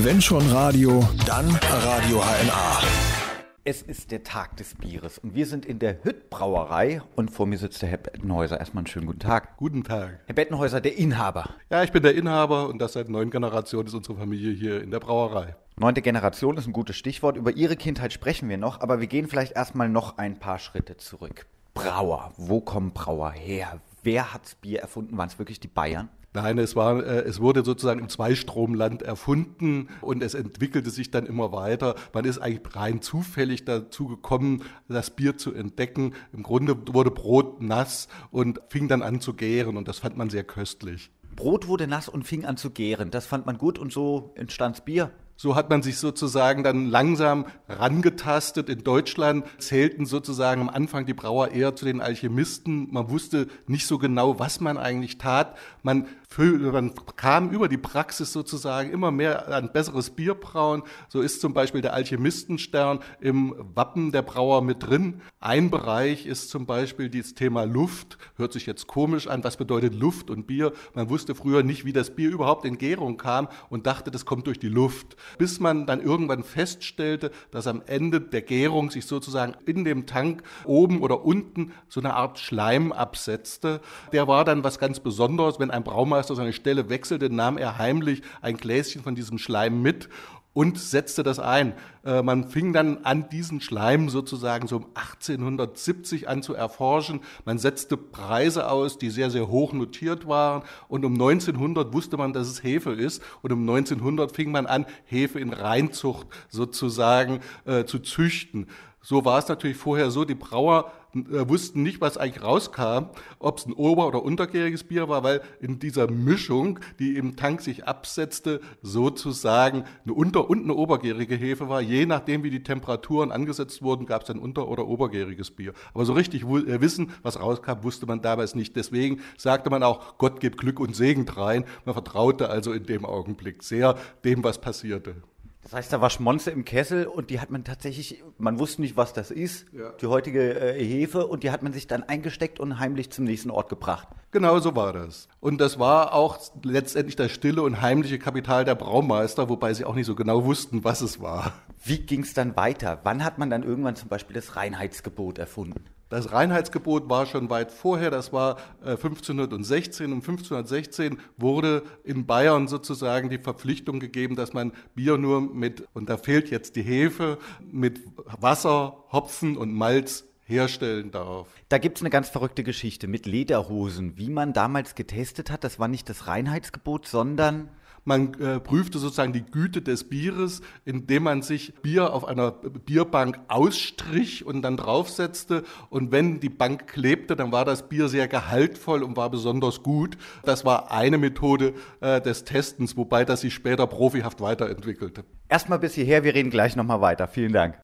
Wenn schon Radio, dann Radio HNA. Es ist der Tag des Bieres und wir sind in der Hütt-Brauerei und vor mir sitzt der Herr Bettenhäuser. Erstmal einen schönen guten Tag. Guten Tag. Herr Bettenhäuser, der Inhaber. Ja, ich bin der Inhaber und das seit neun Generationen ist unsere Familie hier in der Brauerei. Neunte Generation ist ein gutes Stichwort. Über Ihre Kindheit sprechen wir noch, aber wir gehen vielleicht erstmal noch ein paar Schritte zurück. Brauer, wo kommen Brauer her? Wer hat's Bier erfunden? Waren es wirklich die Bayern? Nein, es, war, äh, es wurde sozusagen im Zweistromland erfunden und es entwickelte sich dann immer weiter. Man ist eigentlich rein zufällig dazu gekommen, das Bier zu entdecken. Im Grunde wurde Brot nass und fing dann an zu gären und das fand man sehr köstlich. Brot wurde nass und fing an zu gären. Das fand man gut und so entstand's Bier. So hat man sich sozusagen dann langsam rangetastet. In Deutschland zählten sozusagen am Anfang die Brauer eher zu den Alchemisten. Man wusste nicht so genau, was man eigentlich tat. Man, man kam über die Praxis sozusagen immer mehr an besseres Bierbrauen. So ist zum Beispiel der Alchemistenstern im Wappen der Brauer mit drin. Ein Bereich ist zum Beispiel das Thema Luft. Hört sich jetzt komisch an. Was bedeutet Luft und Bier? Man wusste früher nicht, wie das Bier überhaupt in Gärung kam und dachte, das kommt durch die Luft bis man dann irgendwann feststellte, dass am Ende der Gärung sich sozusagen in dem Tank oben oder unten so eine Art Schleim absetzte. Der war dann was ganz Besonderes. Wenn ein Braumeister seine Stelle wechselte, nahm er heimlich ein Gläschen von diesem Schleim mit und setzte das ein. Äh, man fing dann an, diesen Schleim sozusagen so um 1870 an zu erforschen. Man setzte Preise aus, die sehr, sehr hoch notiert waren. Und um 1900 wusste man, dass es Hefe ist. Und um 1900 fing man an, Hefe in Reinzucht sozusagen äh, zu züchten. So war es natürlich vorher so, die Brauer wussten nicht, was eigentlich rauskam, ob es ein ober- oder untergäriges Bier war, weil in dieser Mischung, die im Tank sich absetzte, sozusagen eine unter- und eine obergärige Hefe war. Je nachdem, wie die Temperaturen angesetzt wurden, gab es ein unter- oder obergäriges Bier. Aber so richtig äh, wissen, was rauskam, wusste man damals nicht. Deswegen sagte man auch, Gott gibt Glück und Segen drein. Man vertraute also in dem Augenblick sehr dem, was passierte. Das heißt, da war Schmonze im Kessel und die hat man tatsächlich, man wusste nicht, was das ist, ja. die heutige äh, Hefe, und die hat man sich dann eingesteckt und heimlich zum nächsten Ort gebracht. Genau so war das. Und das war auch letztendlich das stille und heimliche Kapital der Braumeister, wobei sie auch nicht so genau wussten, was es war. Wie ging es dann weiter? Wann hat man dann irgendwann zum Beispiel das Reinheitsgebot erfunden? Das Reinheitsgebot war schon weit vorher, das war 1516. Um 1516 wurde in Bayern sozusagen die Verpflichtung gegeben, dass man Bier nur mit, und da fehlt jetzt die Hefe, mit Wasser, Hopfen und Malz herstellen darf. Da gibt es eine ganz verrückte Geschichte mit Lederhosen. Wie man damals getestet hat, das war nicht das Reinheitsgebot, sondern man äh, prüfte sozusagen die Güte des Bieres, indem man sich Bier auf einer Bierbank ausstrich und dann draufsetzte. Und wenn die Bank klebte, dann war das Bier sehr gehaltvoll und war besonders gut. Das war eine Methode äh, des Testens, wobei das sich später profihaft weiterentwickelte. Erstmal bis hierher, wir reden gleich nochmal weiter. Vielen Dank.